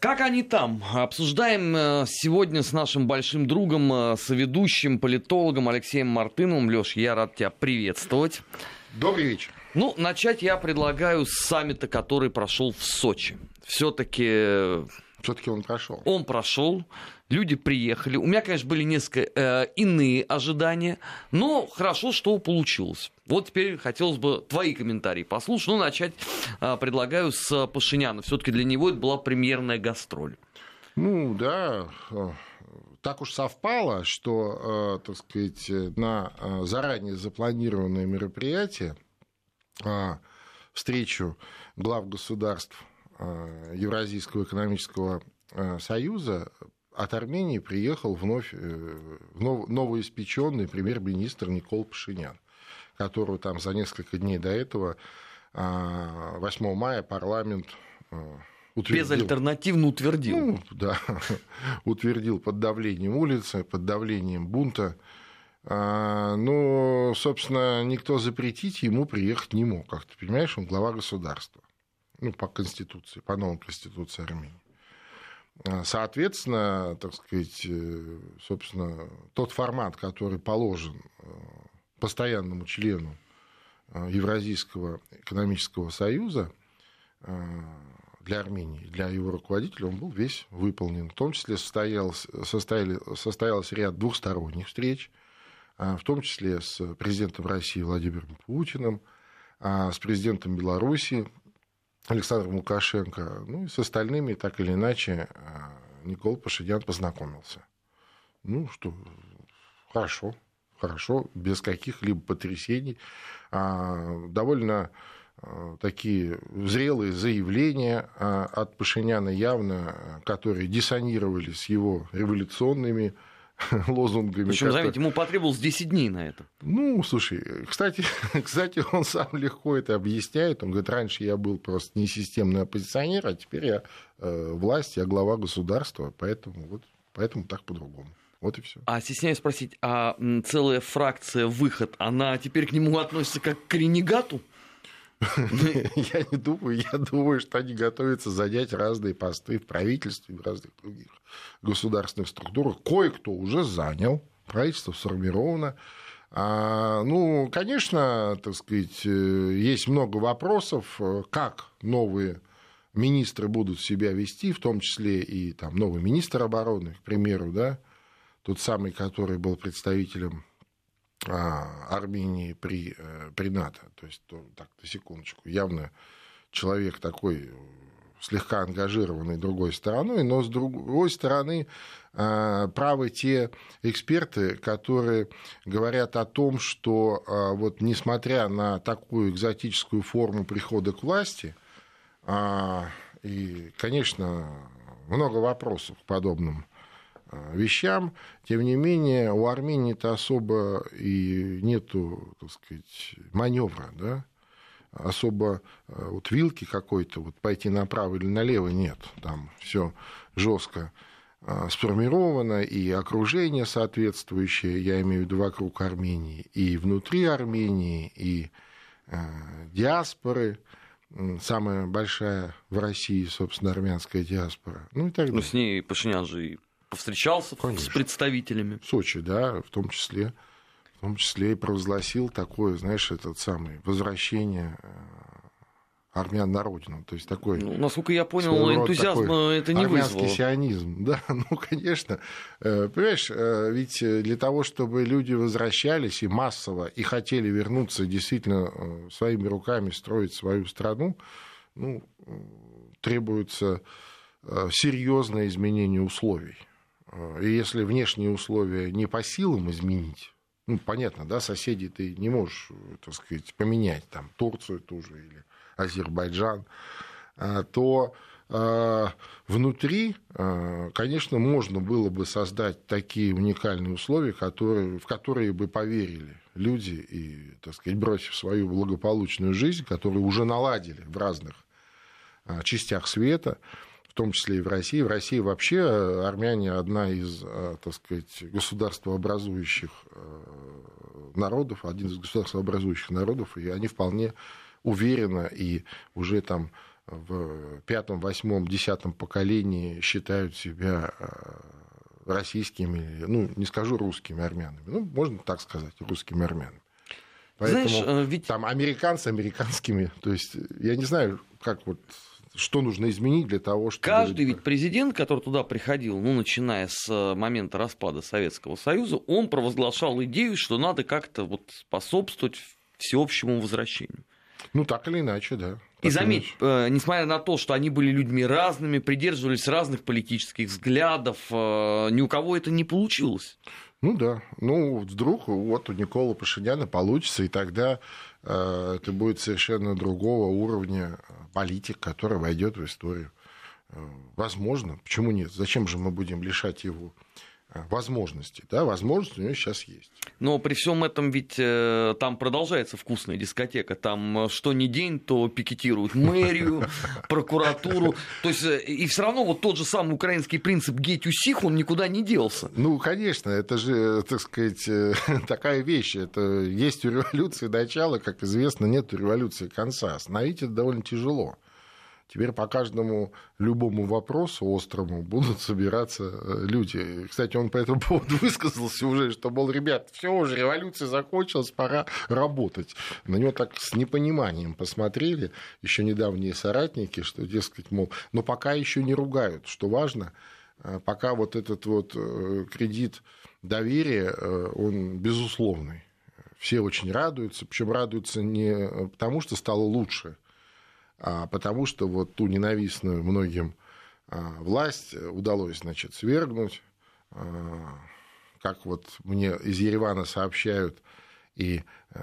Как они там? Обсуждаем э, сегодня с нашим большим другом, э, соведущим, политологом Алексеем Мартыновым. Леш, я рад тебя приветствовать. Добрый вечер. Ну, начать я предлагаю с саммита, который прошел в Сочи. Все-таки... Э, Все-таки он прошел. Он прошел люди приехали. У меня, конечно, были несколько э, иные ожидания, но хорошо, что получилось. Вот теперь хотелось бы твои комментарии послушать. Ну, начать э, предлагаю с Пашиняна. Все-таки для него это была премьерная гастроль. Ну, да, э, так уж совпало, что, э, так сказать, на э, заранее запланированное мероприятие, встречу глав государств Евразийского экономического союза от Армении приехал вновь э, новоиспеченный премьер-министр Никол Пашинян, которого там за несколько дней до этого, 8 а, мая, парламент э, утвердил. Безальтернативно утвердил. Ну, да, утвердил под давлением улицы, под давлением бунта. Ну, собственно, никто запретить ему приехать не мог. Как ты понимаешь, он глава государства. Ну, по Конституции, по новой Конституции Армении. А, соответственно, так сказать, э, собственно, тот формат, который положен э, постоянному члену э, Евразийского экономического союза для Армении, для его руководителя, он был весь выполнен. В том числе состоялся, состояли, состоялся ряд двухсторонних встреч, в том числе с президентом России Владимиром Путиным, с президентом Беларуси Александром Лукашенко, ну и с остальными так или иначе а, Никол Пашинян познакомился. Ну что, хорошо, хорошо, без каких-либо потрясений. А, довольно а, такие зрелые заявления от Пашиняна явно, которые диссонировали с его революционными лозунгами. Причем, заметьте, ему потребовалось 10 дней на это. Ну, слушай, кстати, кстати, он сам легко это объясняет. Он говорит, раньше я был просто не системный оппозиционер, а теперь я э, власть, я глава государства, поэтому вот поэтому так по-другому. Вот и все. А стесняюсь спросить, а целая фракция выход, она теперь к нему относится как к ренегату? Я не думаю, я думаю, что они готовятся занять разные посты в правительстве в разных других государственных структурах. Кое-кто уже занял, правительство сформировано. А, ну, конечно, так сказать, э, есть много вопросов, э, как новые министры будут себя вести, в том числе и там, новый министр обороны, к примеру, да, тот самый, который был представителем Армении при, э, при НАТО. То есть, так, на секундочку, явно человек такой э, слегка ангажированный другой стороной, но с другой стороны а, правы те эксперты, которые говорят о том, что а, вот несмотря на такую экзотическую форму прихода к власти, и, конечно, много вопросов к подобным вещам. Тем не менее, у Армении-то особо и нету, так сказать, маневра, да, особо э, вот вилки какой-то, вот пойти направо или налево нет. Там все жестко э, сформировано, и окружение соответствующее, я имею в виду вокруг Армении, и внутри Армении, и диаспоры, самая большая в России, собственно, армянская диаспора. Ну и так далее. Ну, с ней Пашинян же и повстречался Конечно. с представителями. В Сочи, да, в том числе. В том числе и провозгласил такое, знаешь, этот самый возвращение э, армян на родину. То есть такой... Ну, насколько я понял, энтузиазм это не армянский вызвало. сионизм. Да, ну, конечно. Э, понимаешь, э, ведь для того, чтобы люди возвращались и массово, и хотели вернуться действительно своими руками строить свою страну, ну, требуется серьезное изменение условий. И если внешние условия не по силам изменить, ну, понятно, да, соседей ты не можешь, так сказать, поменять, там, Турцию ту же или Азербайджан, а, то внутри, конечно, можно было бы создать такие уникальные условия, которые, в которые бы поверили люди и, так сказать, бросив свою благополучную жизнь, которую уже наладили в разных частях света, в том числе и в России. В России вообще э, армяне одна из, э, так сказать, государствообразующих э, народов, один из государствообразующих народов, и они вполне уверенно и уже там в пятом, восьмом, десятом поколении считают себя российскими, ну, не скажу русскими армянами, ну, можно так сказать, русскими армянами. Поэтому Знаешь, ведь... там американцы американскими, то есть я не знаю, как вот что нужно изменить для того, чтобы... Каждый ведь президент, который туда приходил, ну, начиная с э, момента распада Советского Союза, он провозглашал идею, что надо как-то вот способствовать всеобщему возвращению. Ну, так или иначе, да. И заметь, э, несмотря на то, что они были людьми разными, придерживались разных политических взглядов, э, ни у кого это не получилось. Ну да. Ну, вдруг вот у Никола Пашиняна получится, и тогда э, это будет совершенно другого уровня политик, который войдет в историю. Э, возможно. Почему нет? Зачем же мы будем лишать его э, возможности. Да, возможность у него сейчас есть. Но при всем этом ведь э, там продолжается вкусная дискотека. Там что ни день, то пикетируют мэрию, прокуратуру. То есть и все равно вот тот же самый украинский принцип геть усих, он никуда не делся. Ну, конечно, это же, так сказать, такая вещь. Это есть у революции начало, как известно, нет у революции конца. Остановить это довольно тяжело. Теперь по каждому любому вопросу острому будут собираться э, люди. Кстати, он по этому поводу высказался уже, что, мол, ребят, все уже, революция закончилась, пора работать. На него так с непониманием посмотрели еще недавние соратники, что, дескать, мол, но пока еще не ругают, что важно, э, пока вот этот вот э, кредит доверия, он безусловный. Все очень радуются, причем радуются не потому, что стало лучше, потому что вот ту ненавистную многим а, власть удалось, значит, свергнуть. А, как вот мне из Еревана сообщают, и э,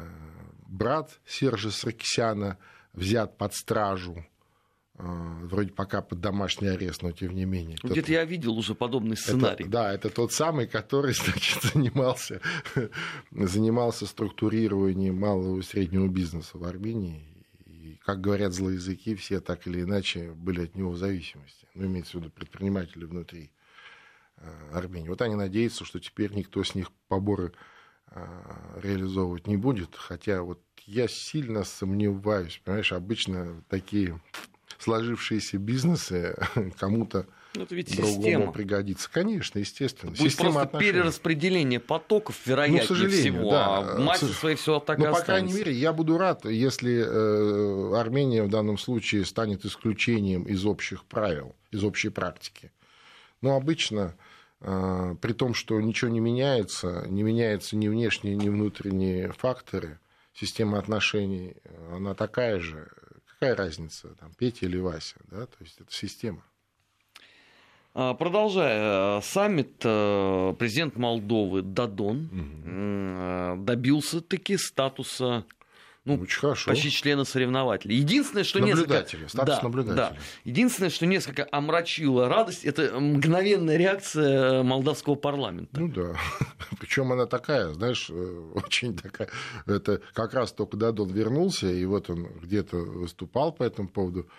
брат Сержа Саркисяна взят под стражу, а, вроде пока под домашний арест, но тем не менее. Где-то я видел уже подобный сценарий. Это, да, это тот самый, который, значит, занимался, занимался структурированием малого и среднего бизнеса в Армении как говорят злоязыки, все так или иначе были от него в зависимости. Ну, имеется в виду предприниматели внутри э, Армении. Вот они надеются, что теперь никто с них поборы э, реализовывать не будет. Хотя вот я сильно сомневаюсь. Понимаешь, обычно такие сложившиеся бизнесы кому-то ну, это ведь другому система. пригодится. Конечно, естественно. Будет система просто отношений. перераспределение потоков, вероятнее ну, к сожалению, всего. Да. А массе своей все так Но, и по крайней мере, я буду рад, если э, Армения в данном случае станет исключением из общих правил, из общей практики. Но обычно э, при том, что ничего не меняется, не меняются ни внешние, ни внутренние факторы, система отношений, она такая же. Какая разница, там, Петя или Вася, да, то есть это система. А, продолжая, э, саммит э, президент Молдовы Дадон угу. добился таки статуса ну, Очень хорошо. почти члена соревнователей. Единственное, что наблюдателя, несколько... статус да, наблюдателя. Да. Единственное, что несколько омрачило радость, это мгновенная реакция молдавского парламента. Ну да. Причем она такая, знаешь, очень такая. Это как раз только Дадон вернулся, и вот он где-то выступал по этому поводу,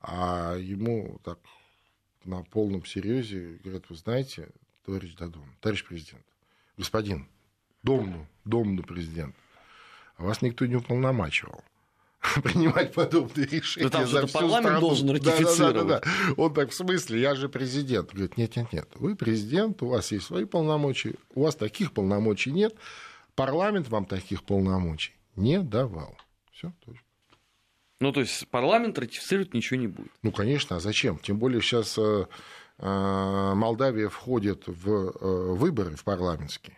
а ему так на полном серьезе говорят, вы знаете, товарищ Дадон, товарищ президент, господин, домну, домну президент, а вас никто не уполномачивал принимать подобные решения. Да там за всю парламент страну. должен ратифицировать. Да, да, да, да. Он так, в смысле, я же президент. Говорит, нет, нет, нет, вы президент, у вас есть свои полномочия, у вас таких полномочий нет, парламент вам таких полномочий не давал. Все, точно. Ну, то есть парламент ратифицировать ничего не будет. Ну, конечно, а зачем? Тем более сейчас э, э, Молдавия входит в э, выборы в парламентские.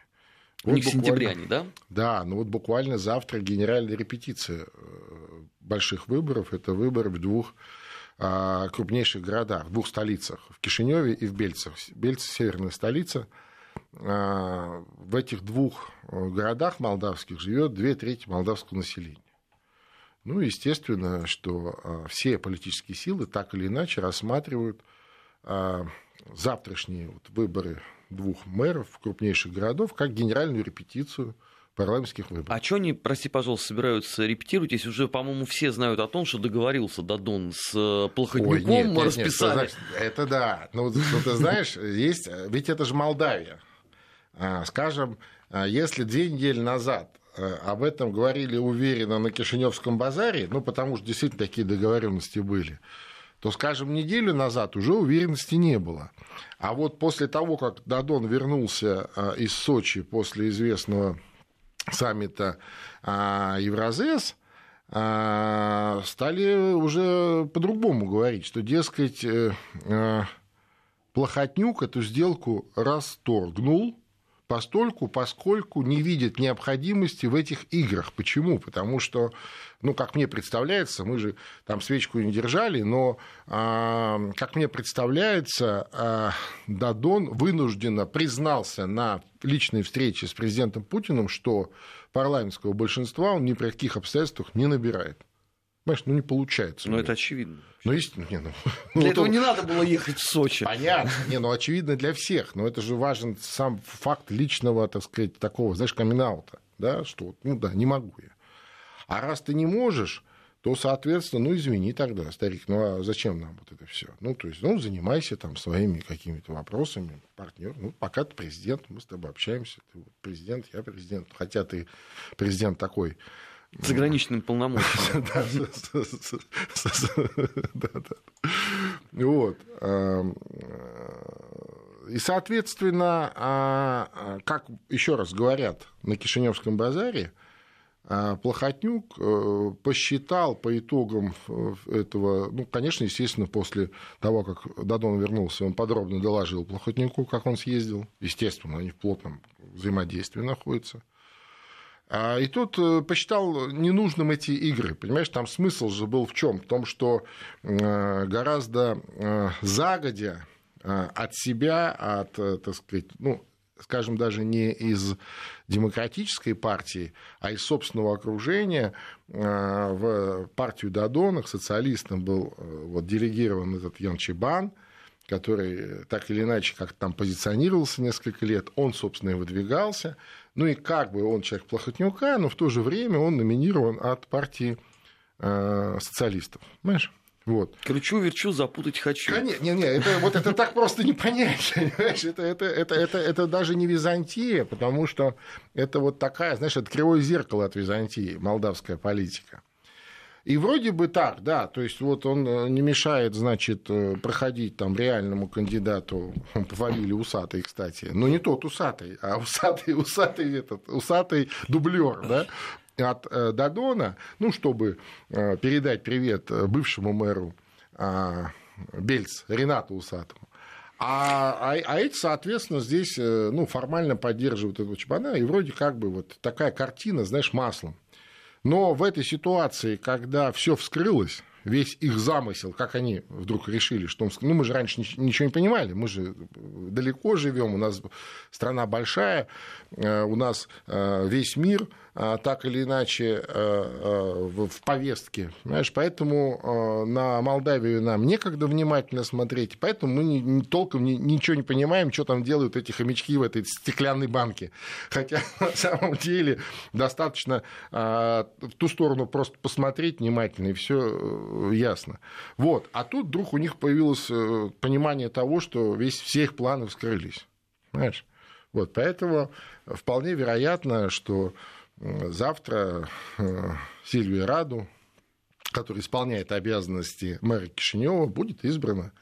Вот не в сентябре они, да? Да, ну вот буквально завтра генеральная репетиция больших выборов. Это выборы в двух а, крупнейших городах, в двух столицах, в Кишиневе и в Бельцах. Бельцы – северная столица. А, в этих двух городах молдавских живет две трети молдавского населения. Ну, естественно, что а, все политические силы так или иначе рассматривают а, завтрашние вот выборы двух мэров крупнейших городов как генеральную репетицию парламентских выборов. А что они, прости, пожалуйста, собираются репетировать, если уже, по-моему, все знают о том, что договорился Дадон с э, нет, нет, расписали? Нет, это да. Ну, ну, ты знаешь, есть, ведь это же Молдавия. А, скажем, если две недели назад об этом говорили уверенно на Кишиневском базаре, ну, потому что действительно такие договоренности были, то, скажем, неделю назад уже уверенности не было. А вот после того, как Дадон вернулся из Сочи после известного саммита Евразес, стали уже по-другому говорить, что, дескать, э, э, Плохотнюк эту сделку расторгнул, постольку, поскольку не видит необходимости в этих играх. Почему? Потому что, ну, как мне представляется, мы же там свечку не держали, но, э, как мне представляется, э, Дадон вынужденно признался на личной встрече с президентом Путиным, что парламентского большинства он ни при каких обстоятельствах не набирает. Понимаешь, ну не получается. Ну, это очевидно. Ну, есть, не, ну, для ну, этого не надо было ехать в Сочи. Понятно. Не, ну, очевидно для всех. Но это же важен сам факт личного, так сказать, такого, знаешь, камин да, что, ну да, не могу я. А раз ты не можешь, то, соответственно, ну, извини тогда, старик, ну, а зачем нам вот это все? Ну, то есть, ну, занимайся там своими какими-то вопросами, партнер. Ну, пока ты президент, мы с тобой общаемся, ты президент, я президент. Хотя ты президент такой Заграничным полномочиям. Вот. И, соответственно, а, а, как еще раз говорят на Кишиневском базаре, а, Плохотнюк э, посчитал по итогам э, этого, ну, конечно, естественно, после того, как Дадон вернулся, он подробно доложил Плохотнюку, как он съездил. Естественно, они в плотном взаимодействии находятся. А, и тут э, посчитал ненужным эти игры. Понимаешь, там смысл же был в чем? В том, что э, гораздо э, загодя от себя, от, так сказать, ну, скажем, даже не из демократической партии, а из собственного окружения в партию Дадона, к социалистам был вот, делегирован этот Ян Чебан, который так или иначе как там позиционировался несколько лет, он, собственно, и выдвигался. Ну и как бы он человек Плохотнюка, но в то же время он номинирован от партии э, социалистов. Понимаешь? Вот. Кручу-верчу, запутать хочу. Конечно, не, не, это, вот это так просто не понять, понимаешь? Это, это, это, это, это даже не Византия, потому что это вот такая, знаешь, это кривое зеркало от Византии, молдавская политика. И вроде бы так, да, то есть вот он э, не мешает, значит, э, проходить там реальному кандидату. По фамилии Усатый, кстати, но не тот Усатый, а Усатый, Усатый этот, Усатый дублер, да, от э, Дадона, ну, чтобы передать привет бывшему мэру а, Бельц, Ренату Усатому. А, а, а эти, соответственно, здесь ну, формально поддерживают этого чебана, и вроде как бы вот такая картина, знаешь, маслом. Но в этой ситуации, когда все вскрылось, весь их замысел, как они вдруг решили, что он... Ну, мы же раньше ничего не понимали, мы же далеко живем, у нас страна большая, э, у нас э, весь мир э, так или иначе в повестке, знаешь, поэтому на Молдавию нам некогда внимательно смотреть, поэтому мы не, толком ничего не понимаем, что там делают эти хомячки в этой стеклянной банке. Хотя на самом деле достаточно в ту сторону просто посмотреть внимательно, и все ясно. Вот. А тут вдруг у них появилось э, понимание того, что весь, все их планы вскрылись. Понимаешь? Вот, поэтому вполне вероятно, что завтра э, Сильвия Раду, который исполняет обязанности мэра Кишинева, будет избрана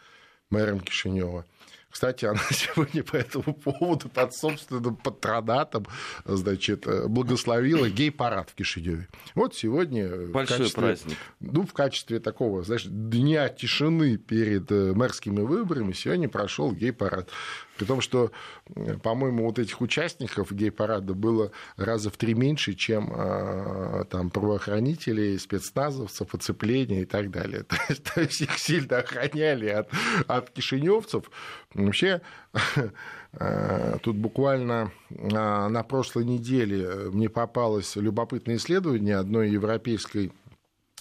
мэром Кишинева. Кстати, она сегодня по этому поводу под собственным патронатом значит, благословила гей-парад в Кишиневе. Вот сегодня... Большой в качестве, праздник. Ну, в качестве такого, знаешь, дня тишины перед э, мэрскими выборами сегодня прошел гей-парад. При том, что, по-моему, вот этих участников гей-парада было раза в три меньше, чем там, правоохранителей, спецназовцев, оцепления и так далее. То есть, то есть их сильно охраняли от, от кишиневцев. Вообще, а, тут буквально а, на прошлой неделе мне попалось любопытное исследование одной европейской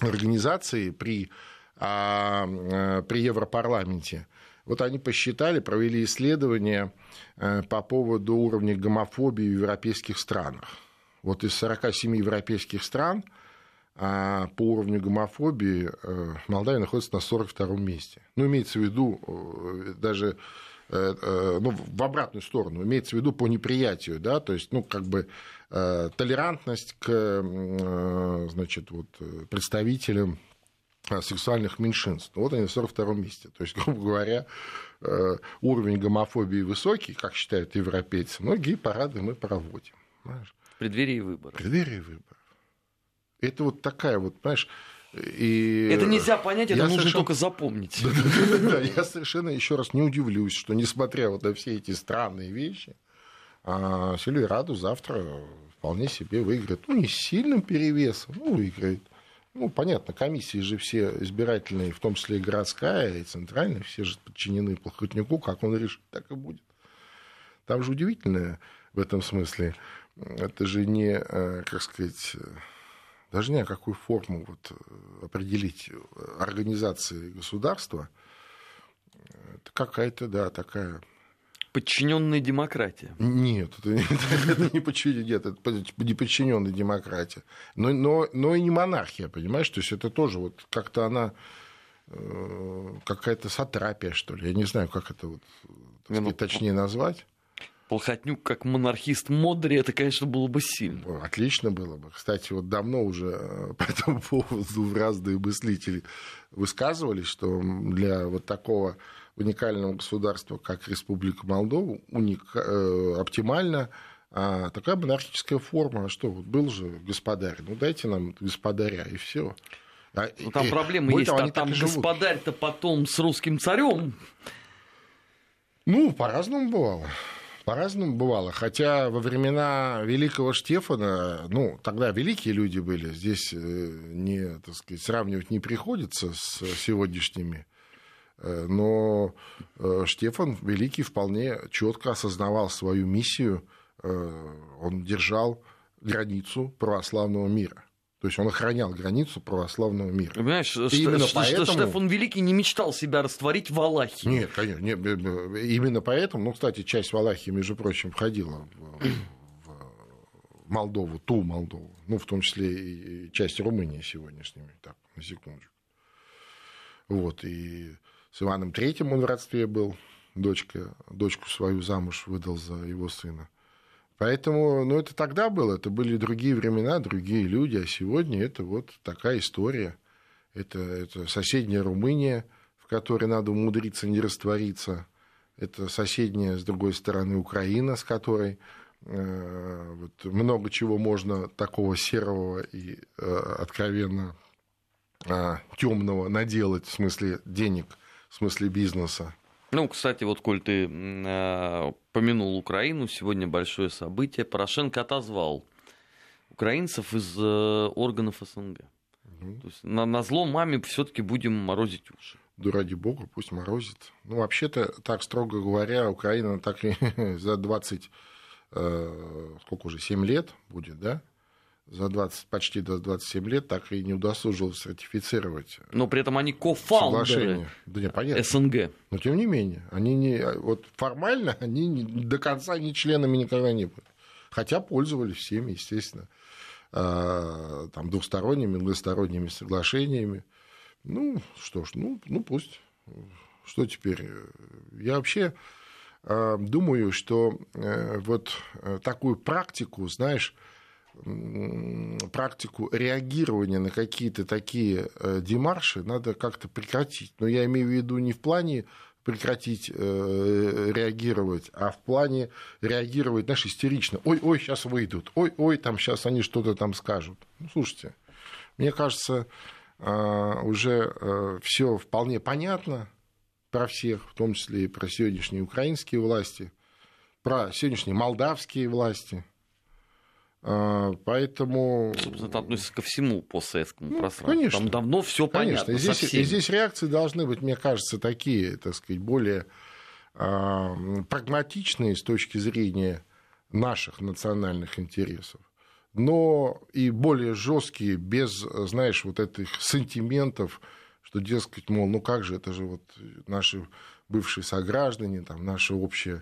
организации при, при Европарламенте вот они посчитали, провели исследование э, по поводу уровня гомофобии в европейских странах. Вот из 47 европейских стран а, по уровню гомофобии э, Молдавия находится на 42 месте. Ну, имеется в виду э, даже ну, в обратную сторону, имеется в виду по неприятию, да, то есть, ну, как бы толерантность к, значит, вот, представителям сексуальных меньшинств. Вот они на 42 месте. То есть, грубо говоря, э, уровень гомофобии высокий, как считают европейцы, но гей-парады мы проводим. Понимаешь? В преддверии выборов. В преддверии выборов. Это вот такая вот, понимаешь, и... Это нельзя понять, это я нужно совершенно... только запомнить. Да, я совершенно еще раз не удивлюсь, что несмотря вот на все эти странные вещи, а, Сильвия Раду завтра вполне себе выиграет. Ну, не с сильным перевесом, ну, выиграет. Ну, понятно, комиссии же все избирательные, в том числе и городская, и центральная, все же подчинены Плохотнику, как он решит, так и будет. Там же удивительное в этом смысле, это же не, э, как сказать, даже не какую форму вот определить организации государства, это какая-то, да, такая Подчиненная демократия. Нет, это, это, это не подчиненная, это не подчиненная демократия. Но, но, но и не монархия, понимаешь? То есть это тоже вот как-то она э, какая-то сатрапия, что ли. Я не знаю, как это вот, сказать, ну, точнее назвать. Полхотнюк как монархист Модри, это, конечно, было бы сильно. Отлично было бы. Кстати, вот давно уже э, по этому поводу разные мыслители высказывались, что для вот такого уникального государства, как Республика Молдова, уник... Э, оптимально а такая монархическая форма. А что, вот был же господарь, ну дайте нам господаря, и все. А, ну, там и, проблема есть, а там господарь-то потом с русским царем. Ну, по-разному бывало. По-разному бывало. Хотя во времена великого Штефана, ну, тогда великие люди были, здесь э, не, так сказать, сравнивать не приходится с сегодняшними Э, но э, Штефан Великий вполне четко осознавал свою миссию, он держал границу православного мира. То есть он охранял границу православного мира. Понимаешь, что, именно что, поэтому... Штефан Великий не мечтал себя растворить в Валахии. Нет, конечно. Нет, именно поэтому, ну, кстати, часть Валахии, между прочим, входила в, в Молдову, ту Молдову, ну, в том числе и часть Румынии сегодняшними, так, на секундочку. Вот, и с Иваном Третьим он в родстве был, дочка, дочку свою замуж выдал за его сына. Поэтому, ну, это тогда было, это были другие времена, другие люди, а сегодня это вот такая история. Это, это соседняя Румыния, в которой надо умудриться не раствориться. Это соседняя, с другой стороны, Украина, с которой э, вот, много чего можно такого серого и э, откровенно э, темного наделать, в смысле денег – в смысле бизнеса. Ну, кстати, вот, коль ты э, помянул Украину, сегодня большое событие. Порошенко отозвал украинцев из э, органов СНГ. Угу. То есть на, на зло маме все-таки будем морозить уши. Да ради бога, пусть морозит. Ну, вообще-то, так строго говоря, Украина так и за 20, э, сколько уже, 7 лет будет, да? За 20, почти до 27 лет так и не удосужилась ратифицировать. Но при этом они кофаундеры да, не, понятно. СНГ. Но тем не менее, они не, вот формально они не, до конца не членами никогда не были. Хотя пользовались всеми, естественно, а, там, двухсторонними, многосторонними соглашениями. Ну, что ж, ну, ну пусть. Что теперь? Я вообще а, думаю, что э, вот э, такую практику, знаешь, практику реагирования на какие-то такие э, демарши надо как-то прекратить. Но я имею в виду не в плане прекратить э, реагировать, а в плане реагировать, знаешь, истерично. Ой, ой, сейчас выйдут. Ой, ой, там сейчас они что-то там скажут. Ну, слушайте, мне кажется, э, уже все вполне понятно про всех, в том числе и про сегодняшние украинские власти, про сегодняшние молдавские власти – поэтому... Собственно, это относится ко всему постсоветскому ну, пространству. Конечно. Там давно все понятно. И здесь, и здесь реакции должны быть, мне кажется, такие, так сказать, более э, прагматичные с точки зрения наших национальных интересов, но и более жесткие, без, знаешь, вот этих сантиментов, что, дескать, мол, ну как же, это же вот наши бывшие сограждане, там, наша общая Э,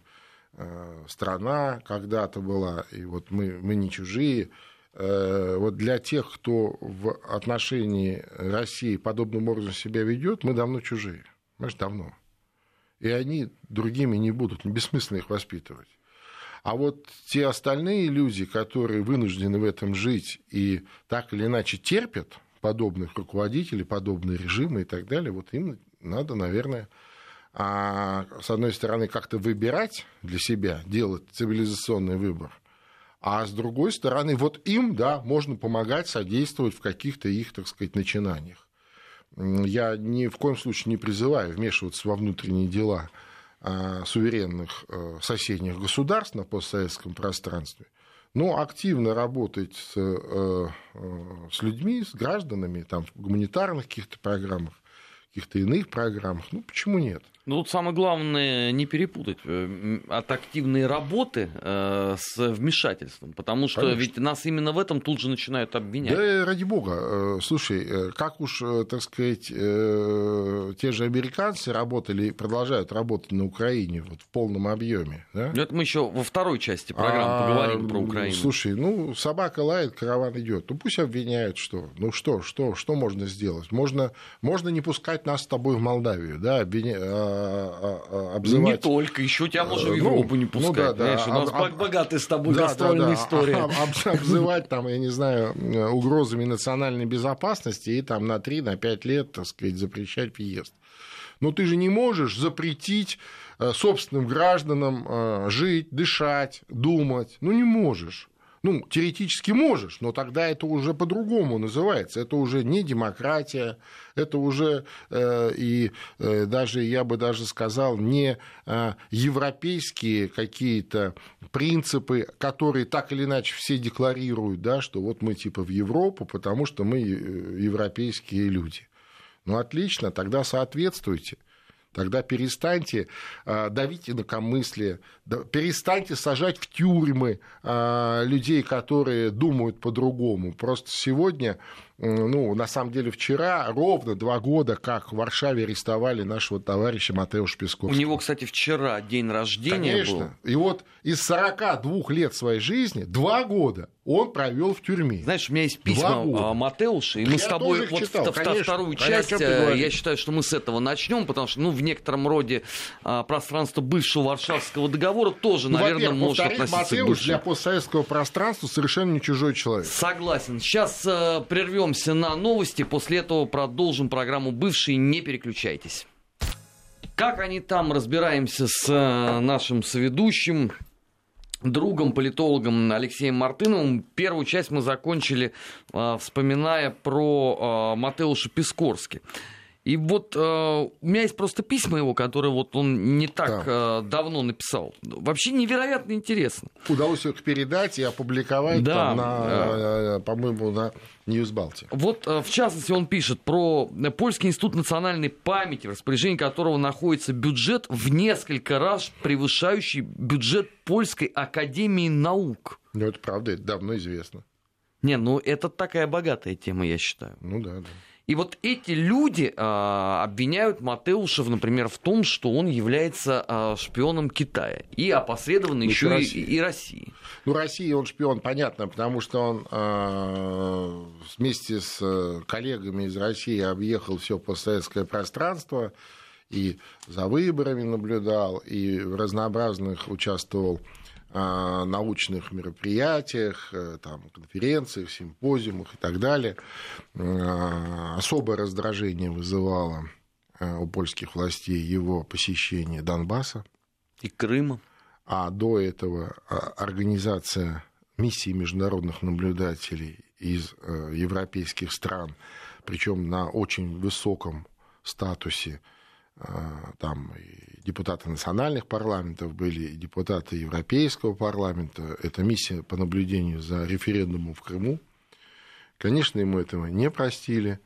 страна когда-то была, и вот мы, мы не чужие. Э, вот для тех, кто в отношении России подобным образом себя ведет, мы давно чужие. Знаешь, давно. И они другими не будут, бессмысленно их воспитывать. А вот те остальные люди, которые вынуждены в этом жить и так или иначе терпят подобных руководителей, подобные режимы и так далее, вот им надо, наверное, а, с одной стороны, как-то выбирать для себя, делать цивилизационный выбор, а с другой стороны, вот им, да, можно помогать, содействовать в каких-то их, так сказать, начинаниях. Я ни в коем случае не призываю вмешиваться во внутренние дела а, суверенных э, соседних государств на постсоветском пространстве, но активно работать с, э, э, с людьми, с гражданами, там, в гуманитарных каких-то программах, каких-то иных программах, ну почему нет? Ну, вот самое главное не перепутать э, от активной работы э, с вмешательством, потому что Конечно. ведь нас именно в этом тут же начинают обвинять. Да, ради бога. Э, слушай, э, как уж, так сказать, те же американцы работали и продолжают работать на Украине вот в полном объеме. Да? Ну, это мы еще во второй части программы а, поговорим про Украину. Слушай, ну, собака лает, караван идет. Ну, пусть обвиняют, что. Ну, что, что, что можно сделать? Можно, можно не пускать нас с тобой в Молдавию, да, обвинять а, обзывать... Не только, еще тебя можно в ну, Европу ну, не пускать. Ну, да, да. у нас об, богатая с тобой да, гастрольная да, да. история. Об, обзывать, там, я не знаю, угрозами национальной безопасности и там на 3-5 на лет, так сказать, запрещать въезд. Но ты же не можешь запретить э, собственным гражданам э, жить, дышать, думать. Ну, не можешь. Ну, теоретически можешь, но тогда это уже по-другому называется. Это уже не демократия, это уже э, и э, даже, я бы даже сказал, не э, европейские какие-то принципы, которые так или иначе все декларируют, да, что вот мы типа в Европу, потому что мы э, европейские люди. Ну, отлично, тогда соответствуйте. Тогда перестаньте э, давить инакомыслие, перестаньте сажать в тюрьмы э, людей, которые думают по-другому. Просто сегодня ну, на самом деле, вчера ровно два года, как в Варшаве арестовали нашего товарища Матеуша Песковского. У него, кстати, вчера день рождения Конечно. был. И вот из 42 лет своей жизни два года он провел в тюрьме. Знаешь, у меня есть письма Матеуша, и мы я с тобой вот читал, конечно, вторую часть, э, я считаю, что мы с этого начнем, потому что, ну, в некотором роде а, пространство бывшего Варшавского договора тоже, ну, наверное, может относиться Матеуш к для постсоветского пространства совершенно не чужой человек. Согласен. Сейчас э, прервем прервемся на новости, после этого продолжим программу «Бывшие». Не переключайтесь. Как они там, разбираемся с э, нашим соведущим, другом, политологом Алексеем Мартыновым. Первую часть мы закончили, э, вспоминая про э, Матеуша Пискорски. И вот э, у меня есть просто письма его, которые вот он не так да. э, давно написал. Вообще невероятно интересно. Удалось их передать и опубликовать да, там на, да. Э, по-моему, на Ньюсбалте. Вот, э, в частности, он пишет про Польский институт национальной памяти, в распоряжении которого находится бюджет в несколько раз превышающий бюджет Польской академии наук. Ну, это правда, это давно известно. Не, ну это такая богатая тема, я считаю. Ну да, да. И вот эти люди а, обвиняют Матеушев, например, в том, что он является а, шпионом Китая и опосредованно ну, еще и, и России. Ну, Россия он шпион, понятно, потому что он а, вместе с э, коллегами из России объехал все постсоветское пространство и за выборами наблюдал, и в разнообразных участвовал научных мероприятиях, э, там, конференциях, симпозиумах и так далее. Особое раздражение вызывало э, у польских властей его посещение Донбасса. И Крыма. А до этого организация миссии международных наблюдателей из э, европейских стран, причем на очень высоком статусе там и депутаты национальных парламентов были, и депутаты Европейского парламента. Это миссия по наблюдению за референдумом в Крыму. Конечно, ему этого не простили.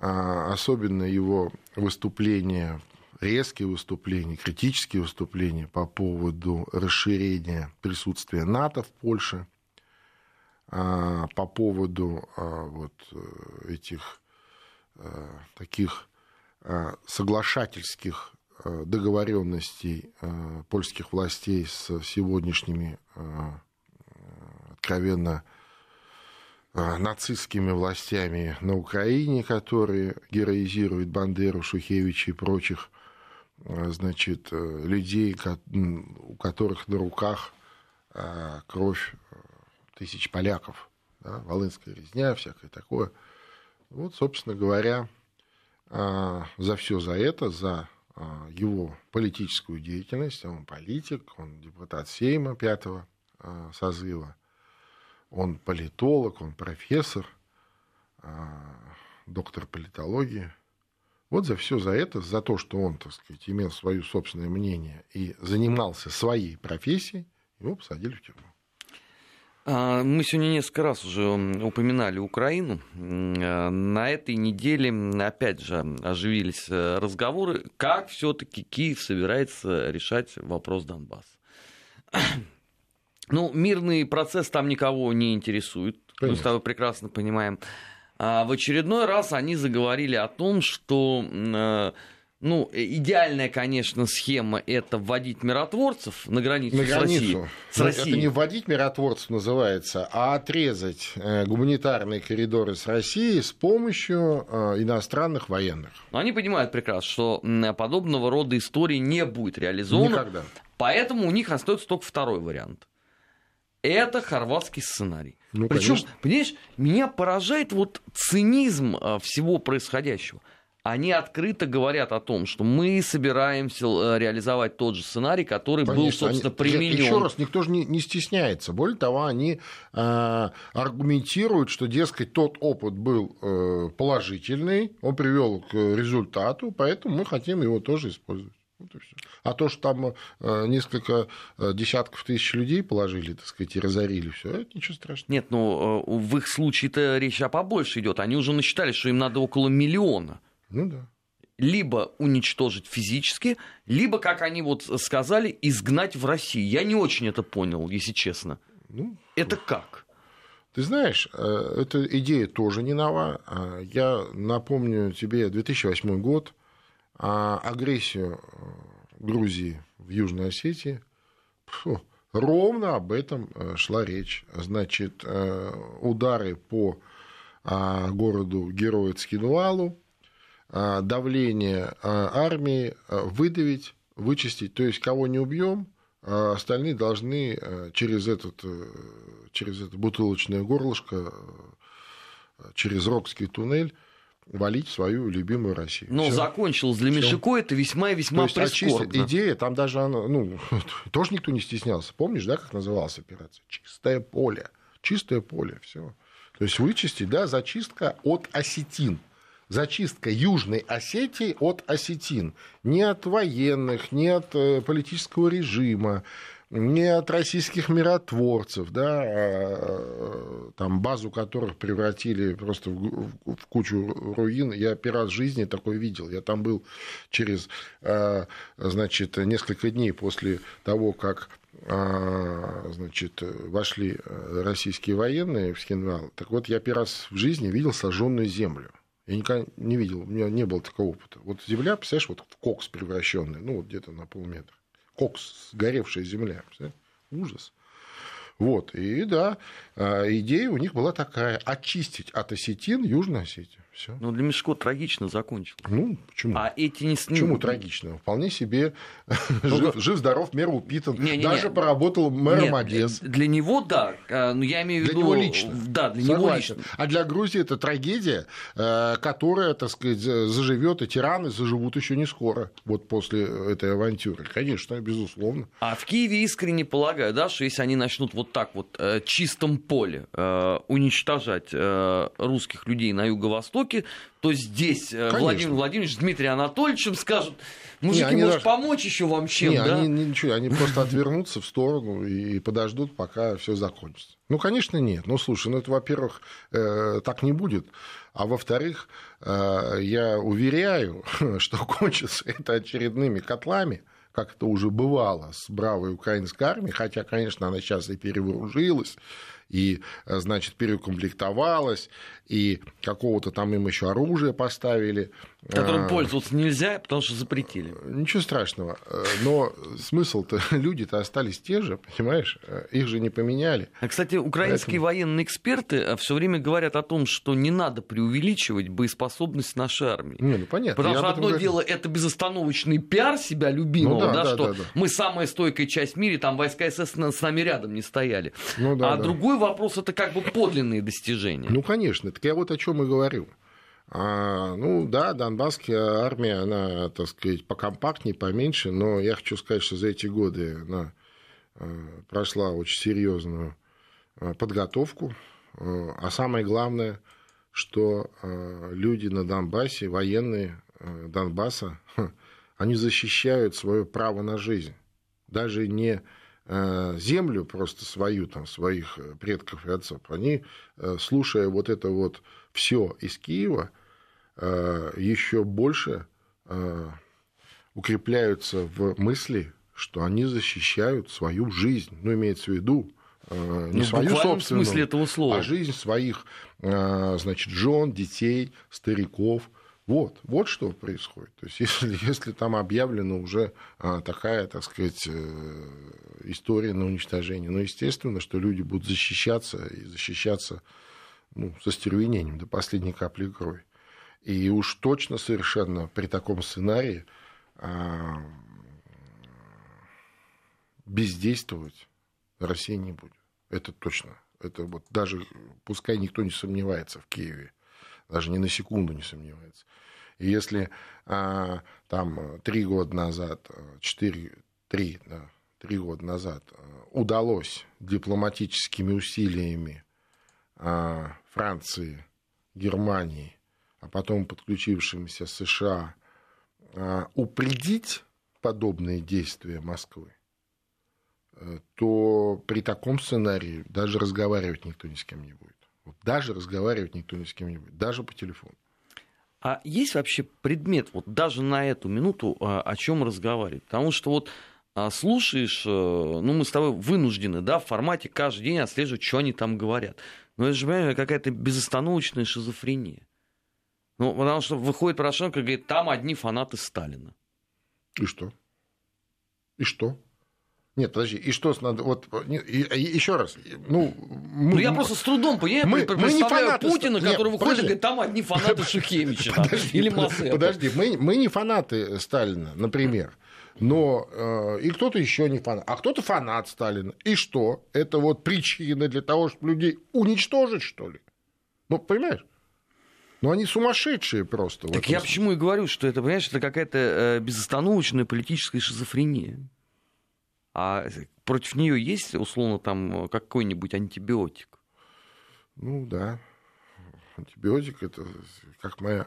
А особенно его выступления, резкие выступления, критические выступления по поводу расширения присутствия НАТО в Польше, а, по поводу вот э, этих э, таких соглашательских э, договоренностей э, польских властей с сегодняшними откровенно нацистскими властями на Украине, которые героизируют Бандеру, Шухевича и прочих значит, людей, у которых на руках кровь тысяч поляков, да, Волынская резня, всякое такое – Вот, собственно говоря, за все за это, за а, его политическую деятельность, он политик, он депутат Сейма пятого а, созыва, он политолог, он профессор, доктор политологии. Вот за все за это, за то, что он, так сказать, имел свое собственное мнение и занимался своей профессией, его посадили в тюрьму. А, мы сегодня несколько раз уже упоминали Украину. А, на этой неделе, опять же, оживились э, разговоры, как все-таки Киев собирается решать вопрос Донбасса. Ну, мирный процесс там никого не интересует. Конечно. Мы с тобой прекрасно понимаем. А в очередной раз они заговорили о том, что ну, э, идеальная, конечно, схема это вводить миротворцев на границу, на границу. с Россией. С Россией. Это не вводить миротворцев называется, а отрезать э, гуманитарные коридоры с Россией с помощью э, иностранных военных. Но они понимают прекрасно, что подобного рода истории не будет реализовано. Никогда. Поэтому у них остается только второй вариант. Это хорватский сценарий. Ну, Причем, понимаешь, меня поражает вот цинизм всего происходящего они открыто говорят о том, что мы собираемся э, реализовать тот же сценарий, который Конечно, был, собственно, они, применен. Еще раз, никто же не, не стесняется. Более того, они э, аргументируют, что, дескать, тот опыт был э, положительный, он привел к результату, поэтому мы хотим его тоже использовать. Вот. А то, что там э, несколько э, десятков тысяч людей положили, так сказать, и разорили все, это ничего страшного. Нет, ну в их случае-то речь о побольше идет. Они уже насчитали, что им надо около миллиона. Ну да. Либо уничтожить физически, либо, как они вот сказали, изгнать в Россию. Я не очень это понял, если честно. Ну, это как? Ты знаешь, э, эта идея тоже не нова. А я напомню тебе 2008 год, а агрессию э, Грузии в Южной Осетии. Фу, ровно об этом э, шла речь. Значит, удары по а, городу Герою Цкинуалу, а, давление а, армии а, выдавить, вычистить. То есть, кого не убьем, остальные должны через, этот, э, через это бутылочное горлышко, через Рокский туннель валить свою любимую Россию. Но Всё. закончилось для Мишико это весьма и весьма То есть, прискорбно. идея, там даже она, ну, тоже никто не стеснялся. Помнишь, да, как называлась операция? Чистое поле. Чистое поле, все. То есть вычистить, да, зачистка от осетин зачистка Южной Осетии от осетин. Не от военных, не от э, политического режима, не от российских миротворцев, да, а, там базу которых превратили просто в, в кучу руин. Я первый раз в жизни такое видел. Я там был через, а, значит, несколько дней после того, как значит, вошли российские военные в Схенвал. Так вот, я первый раз в жизни видел сожженную землю. Я никогда не видел, у меня не было такого опыта. Вот земля, представляешь, вот в кокс превращенный, ну, вот где-то на полметра. Кокс, сгоревшая земля. Ужас. Вот, и да, а, идея у них была такая, очистить от осетин Южную Осетию. Все. Ну, для Мишко трагично закончил. Ну, почему? А эти не... Почему ну, трагично? Вполне себе жив, жив, здоров, мэр упитан. Не, не, Даже не. поработал мэром Нет, Одессы. Для него, да. А, ну, я имею в виду... Для него лично. Да, для Согласен. него лично. А для Грузии это трагедия, э, которая, так сказать, заживет, и тираны заживут еще не скоро, вот после этой авантюры. Конечно, безусловно. А в Киеве искренне полагаю, да, что если они начнут вот так вот э, чистом поле э, уничтожать русских людей на юго-востоке, Востоке, то здесь э, Конечно. Владимир Владимирович с Дмитрием Анатольевичем скажут, мужики, не, может, даже... помочь еще вам чем, не, да? Они, ничего, они просто отвернутся в сторону и подождут, пока все закончится. Ну, конечно, нет. Ну, слушай, ну это, во-первых, э, так не будет. А во-вторых, э, я уверяю, что кончится это очередными котлами, как это уже бывало с бравой украинской армией, хотя, конечно, она сейчас и перевооружилась, и, значит, переукомплектовалась, и какого-то там им еще оружие поставили. Которым а, пользоваться нельзя, потому что запретили. Ничего страшного. Но смысл-то, люди-то остались те же, понимаешь? Их же не поменяли. А, кстати, украинские Поэтому... военные эксперты все время говорят о том, что не надо преувеличивать боеспособность нашей армии. Не, ну понятно. Потому что одно говорю. дело это безостановочный пиар себя любимого, ну, да, да, да, что да, да. мы самая стойкая часть в мире, там войска СС с нами рядом не стояли. Ну, да, а да. Вопрос это как бы подлинные достижения. Ну, конечно, так я вот о чем и говорю. А, ну да, Донбасская армия, она, так сказать, покомпактнее, поменьше, но я хочу сказать, что за эти годы она а, прошла очень серьезную а, подготовку. А самое главное, что люди на Донбассе, военные Донбасса, они защищают свое право на жизнь. Даже не землю просто свою, там, своих предков и отцов. Они, слушая вот это вот все из Киева, Э, еще больше э, укрепляются в мысли, что они защищают свою жизнь. Ну, имеется в виду э, не ну, свою собственную, смысле этого слова. а жизнь своих значит, жен, детей, стариков. Вот, вот что происходит. То есть, если, если там объявлена уже такая, так сказать, история на уничтожение, ну, естественно, что люди будут защищаться и защищаться ну, со стервенением до последней капли крови. И уж точно совершенно при таком сценарии а, бездействовать Россия не будет. Это точно. Это вот даже, пускай никто не сомневается в Киеве, даже ни на секунду не сомневается. И если а, там три года назад, четыре, три, да, три года назад удалось дипломатическими усилиями а, Франции, Германии а потом подключившимся США, а, упредить подобные действия Москвы, э, то при таком сценарии даже разговаривать никто ни с кем не будет. Даже разговаривать никто ни с кем не будет, даже по телефону. А есть вообще предмет, вот даже на эту минуту, а, о чем разговаривать? Потому что вот а, слушаешь, э, ну мы с тобой вынуждены, да, в формате каждый день отслеживать, что они там говорят. Но это же, какая-то безостановочная шизофрения. Ну, потому что выходит Порошенко и говорит, там одни фанаты Сталина. И что? И что? Нет, подожди, и что надо, вот, и, и, еще раз, ну... Мы, ну, я просто с трудом понимаю, мы, мы не фанаты, Путина, нет, который выходит подожди. и говорит, там одни фанаты Шухевича или Массета. Подожди, мы, мы не фанаты Сталина, например, но э, и кто-то еще не фанат, а кто-то фанат Сталина. И что? Это вот причина для того, чтобы людей уничтожить, что ли? Ну, понимаешь? Ну, они сумасшедшие просто. Так я почему и говорю, что это, понимаешь, это какая-то э, безостановочная политическая шизофрения. А против нее есть, условно, там какой-нибудь антибиотик? Ну, да. Антибиотик это, как моя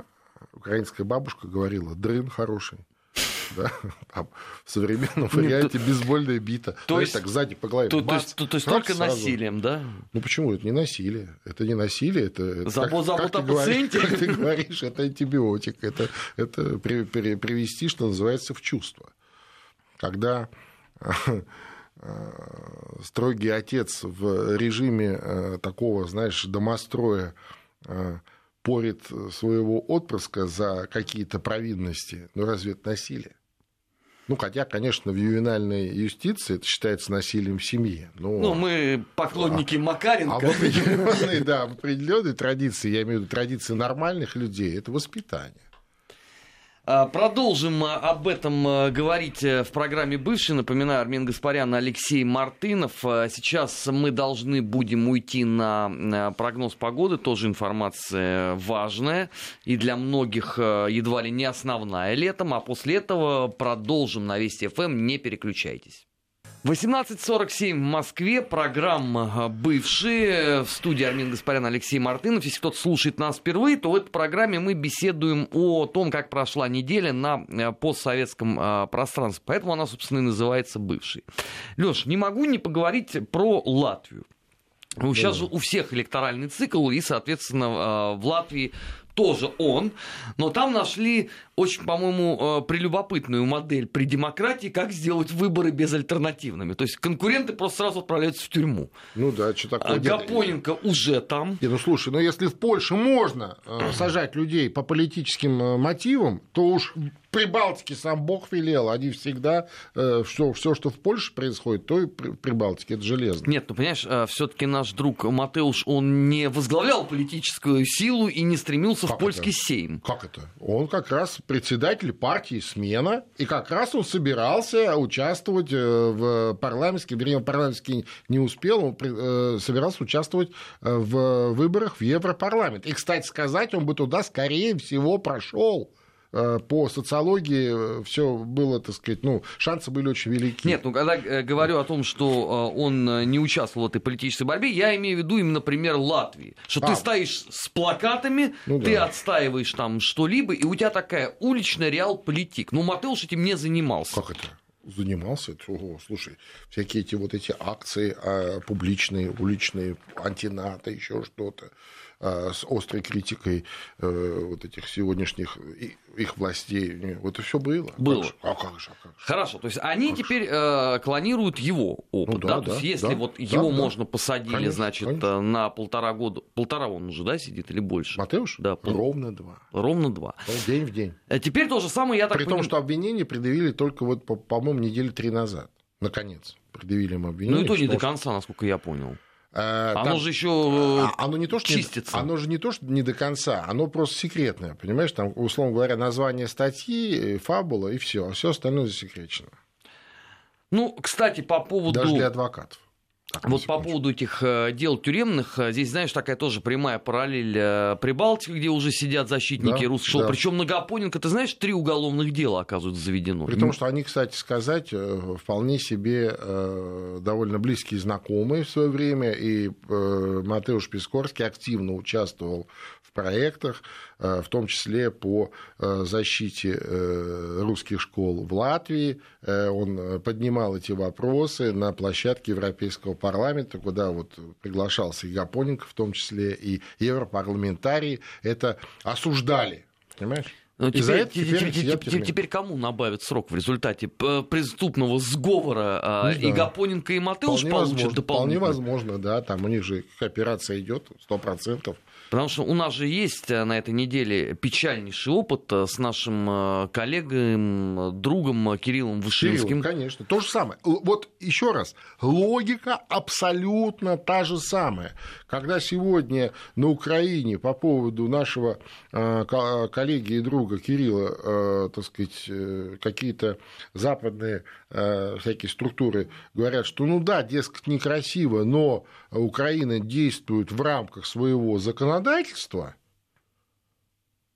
украинская бабушка говорила, дрын хороший да, там, в современном варианте Нет, бейсбольная бита. То есть, так сзади по голове. То, бац, то, то, то есть только сразу. насилием, да? Ну почему? Это не насилие. Это не насилие, это... Как, забот как, ты говоришь, как ты говоришь, это антибиотик. Это, это при, при, привести, что называется, в чувство. Когда э, строгий отец в режиме э, такого, знаешь, домостроя э, порит своего отпрыска за какие-то провинности, ну разве это насилие? Ну, хотя, конечно, в ювенальной юстиции это считается насилием в семье. Но... Ну, мы поклонники а, Макаренко. А в определенной, да, в определенной традиции, я имею в виду традиции нормальных людей, это воспитание. А, продолжим а, об этом а, говорить э, в программе «Бывший». Напоминаю, Армен Гаспарян, Алексей Мартынов. Сейчас мы должны будем уйти на прогноз погоды. Тоже информация важная и для многих едва ли не основная летом. А после этого продолжим на Вести ФМ. Не переключайтесь. 18.47 в Москве. Программа «Бывшие». В студии Армин Гаспарян, Алексей Мартынов. Если кто-то слушает нас впервые, то в этой программе мы беседуем о том, как прошла неделя на э, постсоветском э, пространстве. Поэтому она, собственно, и называется «Бывший». Леш, не могу не поговорить про Латвию. Сейчас же у всех электоральный цикл, и, соответственно, в Латвии тоже он, но там нашли очень, по-моему, э, прелюбопытную модель при демократии, как сделать выборы безальтернативными. То есть конкуренты просто сразу отправляются в тюрьму. Ну да, что такое. Гапоненко уже там. Не, ну слушай, ну если в Польше можно э, сажать людей по политическим э, мотивам, то уж Прибалтике сам Бог велел, они всегда, э, все, все, что в Польше происходит, то и при Прибалтике, это железно. Нет, ну понимаешь, э, все-таки наш друг Матеуш, он не возглавлял политическую силу и не стремился как в польский это? сейм. Как это? Он как раз председатель партии «Смена», и как раз он собирался участвовать э, в парламентских, вернее, парламентский не успел, он э, собирался участвовать в выборах в Европарламент. И, кстати сказать, он бы туда, скорее всего, прошел по социологии э, все было, так сказать, ну, шансы были очень велики. Нет, ну, когда э, говорю о том, что он не участвовал в этой политической борьбе, я имею в виду именно пример Латвии. Что а. ты стоишь с плакатами, ну, ты да. отстаиваешь там что-либо, и у тебя такая уличная реал-политик. Ну, Матеуш этим не занимался. Как это? занимался. Ого, слушай, всякие эти вот эти акции а, публичные, уличные, антинато, еще что-то. А, с острой критикой э, вот этих сегодняшних их властей. Вот и все было. Было. А как же, а как же? Хорошо, то есть они как теперь э, клонируют его опыт, ну, да, да? да? То есть если да, вот да, его да, можно посадили, конечно, значит, конечно. на полтора года, полтора он уже, да, сидит или больше? Матеуш? Да. Ровно два. Ровно два. День в день. А теперь то же самое, я так При поним... том, что обвинение предъявили только вот, по-моему, недели три назад. Наконец, предъявили им обвинение. Ну и то не до конца, насколько я понял. Э, оно там, же еще а, оно не то, что чистится. Не, оно же не то, что не до конца, оно просто секретное, понимаешь? Там, условно говоря, название статьи, фабула и все, а все остальное засекречено. Ну, кстати, по поводу... Даже для адвокатов. Так, вот по поводу этих э, дел тюремных, э, здесь, знаешь, такая тоже прямая параллель э, Прибалтики, где уже сидят защитники да, русского. Да. Причем на Гапоненко, ты знаешь, три уголовных дела, оказывается, заведено. При том, что они, кстати сказать, вполне себе довольно близкие знакомые в свое время, и Матеуш Пискорский активно участвовал в проектах, в том числе по защите русских школ в Латвии. Он поднимал эти вопросы на площадке Европейского парламента, куда вот приглашался и Гапоненко в том числе, и европарламентарии, это осуждали. Понимаешь? Но ну, теперь, теперь, теперь, теперь, теперь кому набавят срок в результате преступного сговора ну, и да. Гапоненко и Матеуш получат дополнительно? Вполне возможно, да, там у них же кооперация идет сто процентов. Потому что у нас же есть э, на этой неделе печальнейший опыт э, с нашим э, коллегой, другом Кириллом Вышинским. Кирилл, конечно, то же самое. Вот еще раз, логика абсолютно та же самая. Когда сегодня на Украине по поводу нашего коллеги и друга Кирилла, так сказать, какие-то западные всякие структуры говорят, что ну да, дескать, некрасиво, но Украина действует в рамках своего законодательства,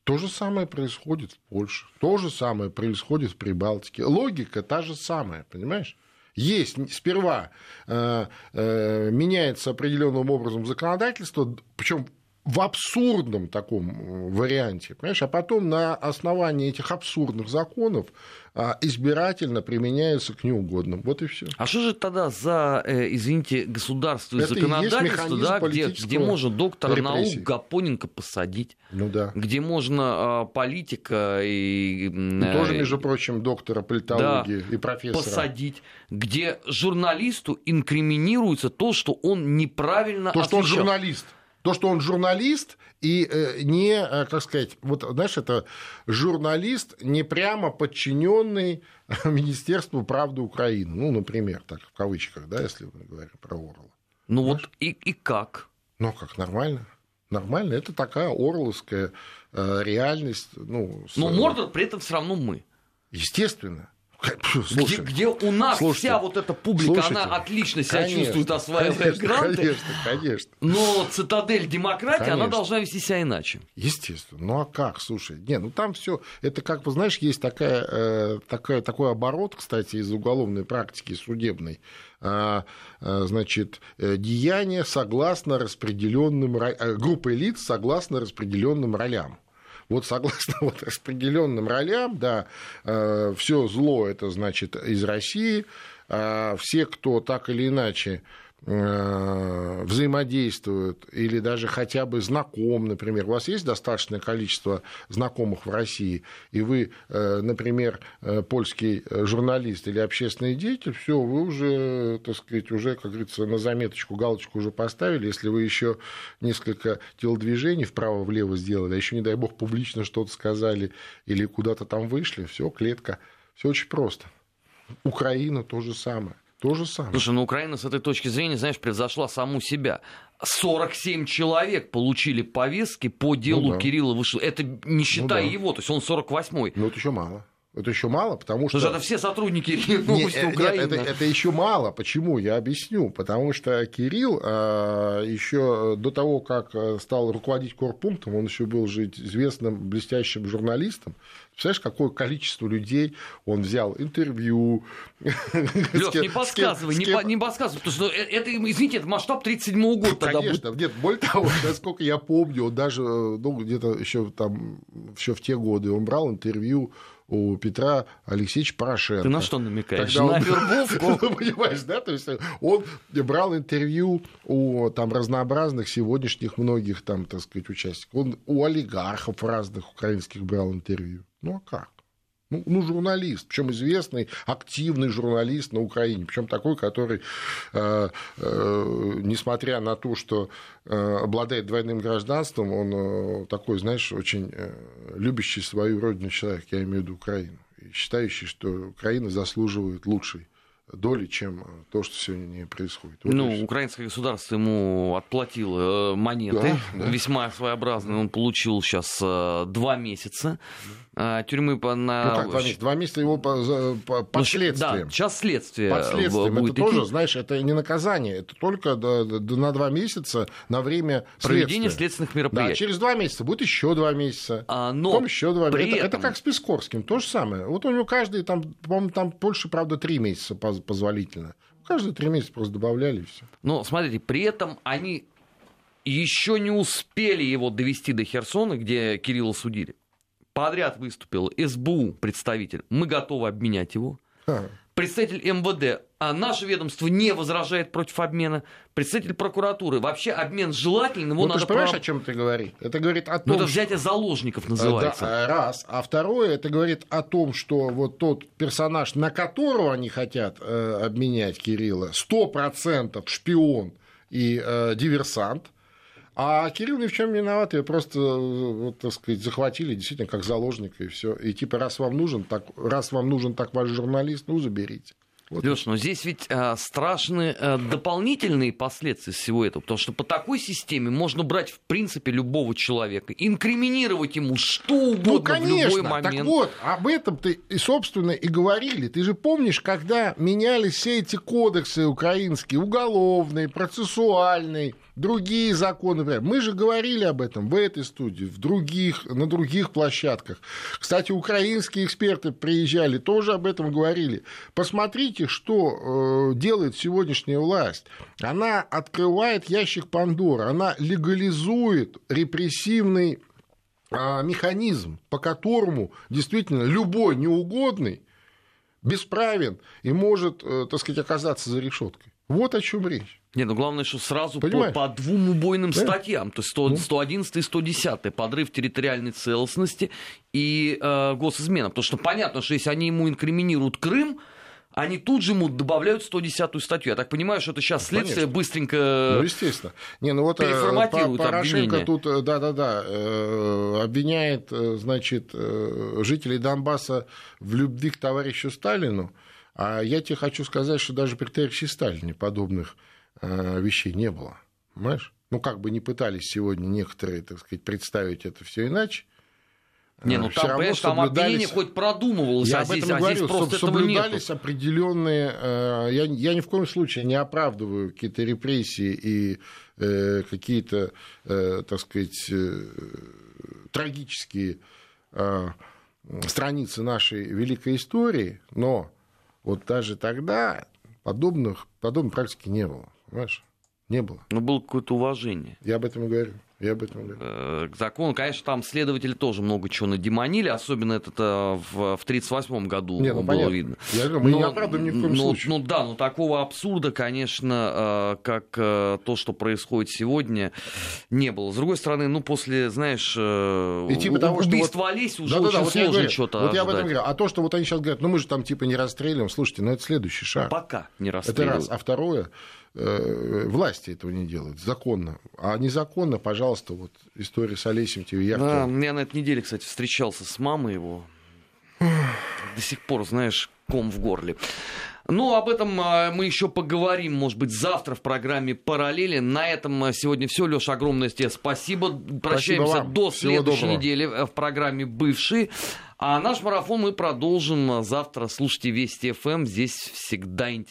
то же самое происходит в Польше, то же самое происходит в Прибалтике. Логика та же самая, понимаешь? Есть сперва э, э, меняется определенным образом законодательство, причем в абсурдном таком э, варианте, понимаешь, а потом на основании этих абсурдных законов а, избирательно применяются к неугодным. Вот и все. А что же тогда за, э, извините, государство и Это законодательство, и да, где, где можно доктора репрессий. наук Гапоненко посадить, ну, да. где можно а, политика и... Ну, тоже, между прочим, доктора политологии да, и профессора. Посадить, где журналисту инкриминируется то, что он неправильно То, что он журналист. То, что он журналист и э, не, э, как сказать, вот знаешь, это журналист, не прямо подчиненный Министерству правды Украины. Ну, например, так в кавычках, да, если мы говорим про Орла. Ну знаешь? вот и, и как? Ну, как, нормально. Нормально. Это такая орловская э, реальность. Ну, с... Но Мордор при этом все равно мы. Естественно. Слушай, где, где у нас слушайте, вся вот эта публика, слушайте, она отлично себя конечно, чувствует, осваивая конечно, гранты. Конечно, конечно. Но цитадель демократии, конечно. она должна вести себя иначе. Естественно. Ну а как? Слушай, не, ну там все. Это как бы, знаешь, есть такая, э, такая, такой оборот, кстати, из уголовной практики судебной. А, а, значит, э, деяния согласно распределенным э, группой лиц согласно распределенным ролям. Вот согласно вот распределенным ролям, да, э, все зло это значит из России, а все, кто так или иначе взаимодействуют или даже хотя бы знаком, например, у вас есть достаточное количество знакомых в России, и вы, э, например, э, польский журналист или общественный деятель, все, вы уже, так сказать, уже, как говорится, на заметочку, галочку уже поставили, если вы еще несколько телодвижений вправо-влево сделали, а еще, не дай бог, публично что-то сказали или куда-то там вышли, все, клетка, все очень просто. Украина то же самое. То же самое. Слушай, ну Украина с этой точки зрения, знаешь, превзошла саму себя. 47 человек получили повестки по делу Ну да. Кирилла Вышел. Это не считая да. его, то есть он 48-й. Ну, это еще мало. Это еще мало, потому что... Это все сотрудники Новости э, нет, Украины. это, это еще мало. Почему? Я объясню. Потому что Кирилл а, еще до того, как э, стал руководить корпунктом, он еще был же известным блестящим журналистом. Представляешь, какое количество людей он взял интервью. Лёш, не подсказывай, не, по- не подсказывай, потому что э- это, извините, это масштаб 37 года тогда будет. Конечно, нет, более того, насколько я помню, он даже, э, ну, где-то еще там, еще в те годы он брал интервью у Петра Алексеевича Порошенко. Ты на что намекаешь? Когда На он- вербовку? Ну, понимаешь, да? То есть он брал интервью у там, разнообразных сегодняшних многих там, так сказать, участников. Он у олигархов разных украинских брал интервью. Ну, а как? Ну, ну, журналист, причем известный, активный журналист на Украине, причем такой, который, э, э, несмотря на то, что э, обладает двойным гражданством, он э, такой, знаешь, очень э, любящий свою родину человек, я имею в виду Украину, и считающий, что Украина заслуживает лучшей доли, чем э, то, что сегодня происходит. Вот Ну, украинское государство ему отплатило э, монеты, Да, да. весьма своеобразные. Он получил сейчас два месяца э, тюрьмы по на... Ну как два месяца? Два месяца его по, за- по- Ну, следствием. Да, сейчас следствие Под следствием. будет это тоже, идти. знаешь, это не наказание, это только на два месяца на время Проведение следствия. следственных Да, мероприятий. через два месяца будет еще два месяца. А, но Потом еще два месяца. Это, этом- это как с Пескорским, то же самое. Вот у него каждый, там, по-моему, там больше, правда, три месяца поз- позволительно. Каждые три месяца просто добавляли и все. Но смотрите, при этом они еще не успели его довести до Херсона, где Кирилла судили. Подряд выступил СБУ представитель. Мы готовы обменять его. Представитель МВД. А наше ведомство не возражает против обмена. Представитель прокуратуры. Вообще обмен желательный. Его Ну, надо ты же понимаешь, прав- о чем это говорит? Это говорит о Ну, том, это что- взятие заложников называется. Да, раз. А второе, это говорит о том, что вот тот персонаж, на которого они хотят э, обменять Кирилла, 100% шпион и э, диверсант, а Кирилл ни в чем не виноват, ее просто, э, вот, так сказать, захватили действительно как заложника и все. И типа, раз вам нужен, так, раз вам нужен так ваш журналист, ну, заберите. Вот. Леш, но здесь ведь а, страшны а, дополнительные последствия всего этого, потому что по такой системе можно брать в принципе любого человека, инкриминировать ему что угодно Ну, в конечно. любой момент. Так вот, об этом-то и, собственно, и говорили. Ты же помнишь, когда менялись все эти кодексы украинские, уголовный, процессуальный, другие законы. Мы же говорили об этом в этой студии, в других, на других площадках. Кстати, украинские эксперты приезжали, тоже об этом говорили. Посмотрите, что э, делает сегодняшняя власть. Она открывает ящик Пандоры, она легализует репрессивный а, механизм, по которому действительно любой неугодный бесправен и может, э, так сказать, оказаться за решеткой. Вот о чем речь. Не, ну главное, что сразу по, Понимаешь? по двум убойным Да. статьям, то есть 100 Ну. 111 и 110, подрыв территориальной целостности и э, госизмена. Потому что понятно, что если они ему инкриминируют Крым, они тут же ему добавляют 110 статью. Я так понимаю, что это сейчас следствие Конечно. быстренько... Ну, естественно. Не, ну вот э, переформатируют По- Порошенко обвинение. тут, э, да-да-да, э, обвиняет, значит, жителей Донбасса в любви к товарищу Сталину, а я тебе хочу сказать, что даже при товарище Сталине подобных э, вещей не было. Понимаешь? Ну, как бы не пытались сегодня некоторые, так сказать, представить это все иначе. Не, ну там, равно там обвинение хоть продумывалось, Я а об этом а говорю, здесь просто соб- этого соблюдались определенные. э, Я, я ни в коем случае не оправдываю какие-то репрессии и э, какие-то, э, так сказать, э, трагические э, страницы нашей великой истории, но вот даже тогда подобных, подобной практики не было. Понимаешь? Не было. Ну, было какое-то уважение. Я об этом и говорю. Я об этом говорю. э, к закону. Конечно, там следователи тоже много чего надемонили, особенно это э, в, в 1938 году Не, ну, было понятно. видно. Я говорю, мы не оправдываем ни в коем ну, случае. ну да, но такого абсурда, конечно, э, как то, что происходит сегодня, не было. С другой стороны, ну, после, знаешь, И типа того, убийства вот- Олеси уже Да-да-да, очень вот я сложно говорю, что-то Вот я об этом говорю. А то, что вот они сейчас говорят, ну мы же там типа не расстреливаем, слушайте, ну это следующий шаг. Пока не Это расстреливают. раз. А второе, власти этого не делают, законно. А незаконно, пожалуйста, вот история с Олесем Да, Тивияртовым. я на этой неделе, кстати, встречался с мамой его. До сих пор, знаешь, ком в горле. Ну, об этом а, мы еще поговорим, может быть, завтра в программе «Параллели». На этом а, сегодня все. Леша, огромное тебе спасибо. Прощаемся спасибо до следующей доброго. недели в программе «Бывшие». А наш марафон мы продолжим завтра. Слушайте Вести ФМ. Здесь всегда интересно.